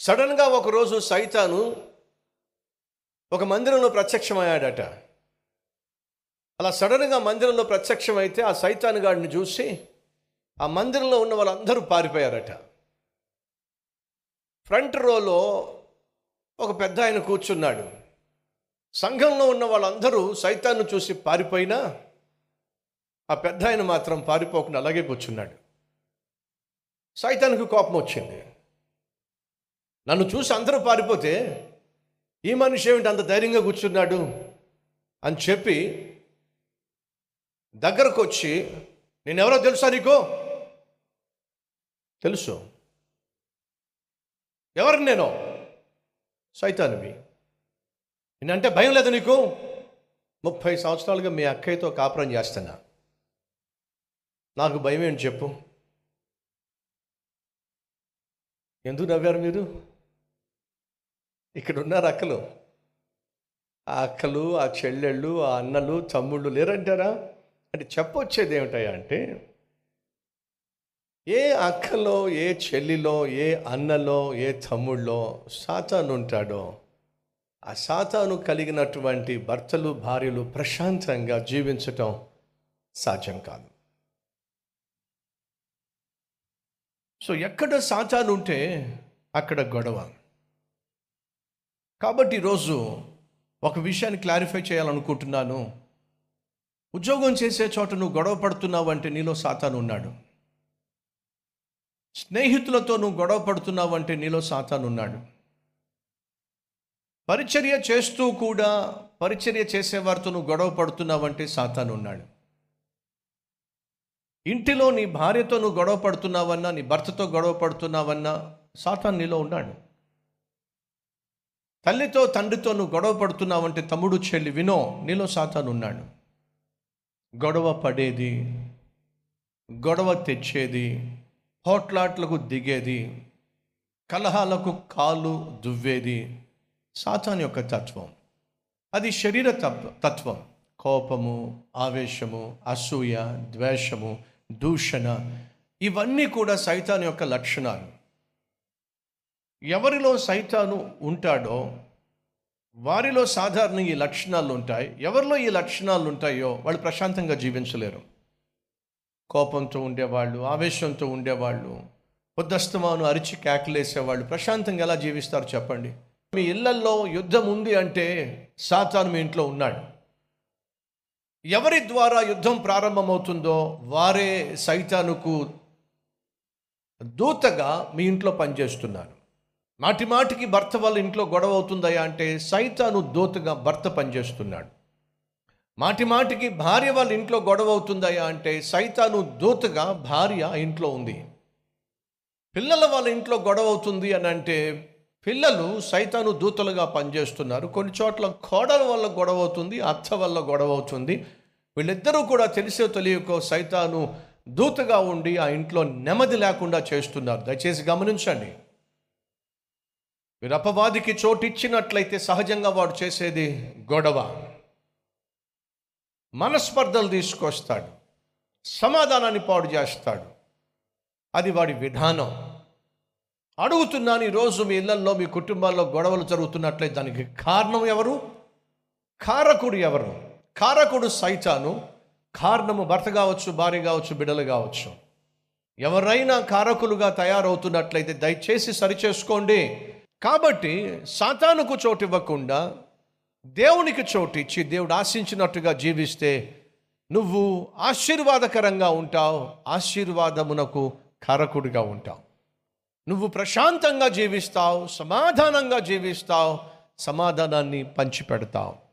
సడన్గా ఒకరోజు సైతాను ఒక మందిరంలో ప్రత్యక్షమయ్యాడట. అలా సడన్గా మందిరంలో ప్రత్యక్షమైతే ఆ సైతాను గాడిని చూసి ఆ మందిరంలో ఉన్న వాళ్ళందరూ పారిపోయారట. ఫ్రంట్ రోలో ఒక పెద్ద ఆయన కూర్చున్నాడు. సంఘంలో ఉన్న వాళ్ళందరూ సైతాన్ని చూసి పారిపోయినా ఆ పెద్ద ఆయన మాత్రం పారిపోకుండా అలాగే కూర్చున్నాడు. సైతానికి కోపం వచ్చింది నన్ను చూసి అందరూ పారిపోతే ఈ మనిషి ఏమిటి అంత ధైర్యంగా కూర్చున్నాడు అని చెప్పి దగ్గరకు వచ్చి నేనెవరో తెలుసా నీకు? తెలుసు. ఎవరిని నేను? సైతానివి. నేనంటే భయం లేదు నీకు? ముప్పై సంవత్సరాలుగా మీ అక్కయ్యతో కాపురం చేస్తున్నా. నాకు భయం ఏంటి చెప్పు. ఎందుకు నవ్వారు మీరు? ఇక్కడ ఉన్నారు అక్కలు ఆ అక్కలు ఆ చెల్లెళ్ళు ఆ అన్నలు తమ్ముళ్ళు లేరంటారా? అంటే చెప్పొచ్చేది ఏమిటయా అంటే ఏ అక్కలో ఏ చెల్లిలో ఏ అన్నలో ఏ తమ్ముళ్ళో సాతాను ఉంటాడో ఆ సాతాను కలిగినటువంటి భర్తలు భార్యలు ప్రశాంతంగా జీవించటం సాధ్యం కాదు. సో ఎక్కడ సాతాను ఉంటే అక్కడ గొడవ. కాబట్టి ఈరోజు ఒక విషయాన్ని క్లారిఫై చేయాలనుకుంటున్నాను. ఉద్యోగం చేసే చోట నువ్వు గొడవ పడుతున్నావు అంటే నీలో సాతాను ఉన్నాడు. స్నేహితులతో నువ్వు గొడవ పడుతున్నావు అంటే నీలో సాతాను ఉన్నాడు. పరిచర్య చేస్తూ కూడా పరిచర్య చేసేవారితో నువ్వు గొడవ పడుతున్నావు అంటే సాతాను ఉన్నాడు. ఇంటిలో నీ భార్యతో నువ్వు గొడవ పడుతున్నావన్నా నీ భర్తతో గొడవ పడుతున్నావన్నా సాతాన్ నీలో ఉన్నాడు. తల్లితో తండ్రితో నువ్వు గొడవ పడుతున్నావంటే తమ్ముడు చెల్లి వినో నీలో సాతాను ఉన్నాడు. గొడవ పడేది గొడవ తెచ్చేది హోట్లాట్లకు దిగేది కలహాలకు కాలు దువ్వేది సాతాన్ యొక్క తత్వం. అది శరీర తత్వ తత్వం. కోపము ఆవేశము అసూయ ద్వేషము దూషణ ఇవన్నీ కూడా సైతాన్ యొక్క లక్షణాలు. ఎవరిలో సైతాను ఉంటాడో వారిలో సాధారణ ఈ లక్షణాలు ఉంటాయి. ఎవరిలో ఈ లక్షణాలు ఉంటాయో వాళ్ళు ప్రశాంతంగా జీవించలేరు. కోపంతో ఉండేవాళ్ళు ఆవేశంతో ఉండేవాళ్ళు పొద్దస్తమాను అరిచి కేకలేసేవాళ్ళు ప్రశాంతంగా ఎలా జీవిస్తారు చెప్పండి. మీ ఇళ్ళల్లో యుద్ధం ఉంది అంటే సాతాను మీ ఇంట్లో ఉన్నాడు. ఎవరి ద్వారా యుద్ధం ప్రారంభమవుతుందో వారే సైతానుకు దూతగా మీ ఇంట్లో పనిచేస్తున్నారు. మాటి మాటికి భర్త వాళ్ళ ఇంట్లో గొడవ అవుతుందయా అంటే సైతాను దూతగా భర్త పనిచేస్తున్నాడు. మాటి మాటికి భార్య వాళ్ళ ఇంట్లో గొడవ అవుతుందయా అంటే సైతాను దూతగా భార్య ఇంట్లో ఉంది. పిల్లల వాళ్ళ ఇంట్లో గొడవ అవుతుంది అని అంటే పిల్లలు సైతాను దూతలుగా పనిచేస్తున్నారు. కొన్ని చోట్ల కోడల వల్ల గొడవ అవుతుంది అత్త వల్ల గొడవ అవుతుంది. వీళ్ళిద్దరూ కూడా తెలిసే తెలియకో సైతాను దూతగా ఉండి ఆ ఇంట్లో నెమ్మది లేకుండా చేస్తున్నారు. దయచేసి గమనించండి. మీరు అపవాదికి చోటు ఇచ్చినట్లయితే సహజంగా వాడు చేసేది గొడవ. మనస్పర్ధలు తీసుకొస్తాడు. సమాధానాన్ని పాడు చేస్తాడు. అది వాడి విధానం. అడుగుతున్నాను ఈరోజు మీ ఇళ్ళల్లో మీ కుటుంబాల్లో గొడవలు జరుగుతున్నట్లయితే దానికి కారణం ఎవరు? కారకుడు ఎవరు? కారకుడు సైతాను. కారణము భర్త కావచ్చు భార్య కావచ్చు బిడ్డలు కావచ్చు. ఎవరైనా కారకులుగా తయారవుతున్నట్లయితే దయచేసి సరిచేసుకోండి. కాబట్టి సాతానుకు చోటు ఇవ్వకుండా దేవునికి చోటు ఇచ్చి దేవుడు ఆశించినట్టుగా జీవిస్తే నువ్వు ఆశీర్వాదకరంగా ఉంటావు ఆశీర్వాదమునకు కారకుడిగా ఉంటావు. నువ్వు ప్రశాంతంగా జీవిస్తావు సమాధానంగా జీవిస్తావు సమాధానాన్ని పంచిపెడతావు.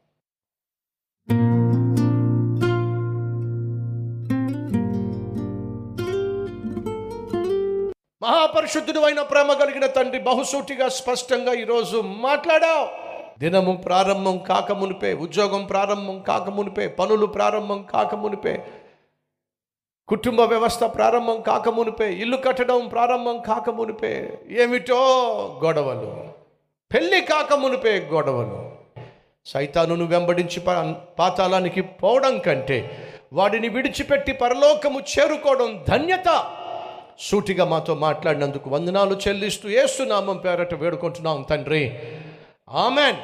మహాపరిశుద్ధుడు అయిన ప్రేమ కలిగిన తండ్రి బహుసూటిగా స్పష్టంగా ఈరోజు మాట్లాడావు. దినము ప్రారంభం కాకమునిపే ఉద్యోగం ప్రారంభం కాకమునిపే పనులు ప్రారంభం కాకమునిపే కుటుంబ వ్యవస్థ ప్రారంభం కాకమునిపే ఇల్లు కట్టడం ప్రారంభం కాకమునిపే ఏమిటో గొడవలు. పెళ్ళి కాకమునిపే గొడవలు. సైతానును వెంబడించి పా- పాతాళానికి పోవడం కంటే వాడిని విడిచిపెట్టి పరలోకము చేరుకోవడం ధన్యత. సూటిగా మాతో మాట్లాడినందుకు వందనాలు చెల్లిస్తూ ఏసునామం పేరట వేడుకుంటున్నాం తండ్రి. ఆమెన్.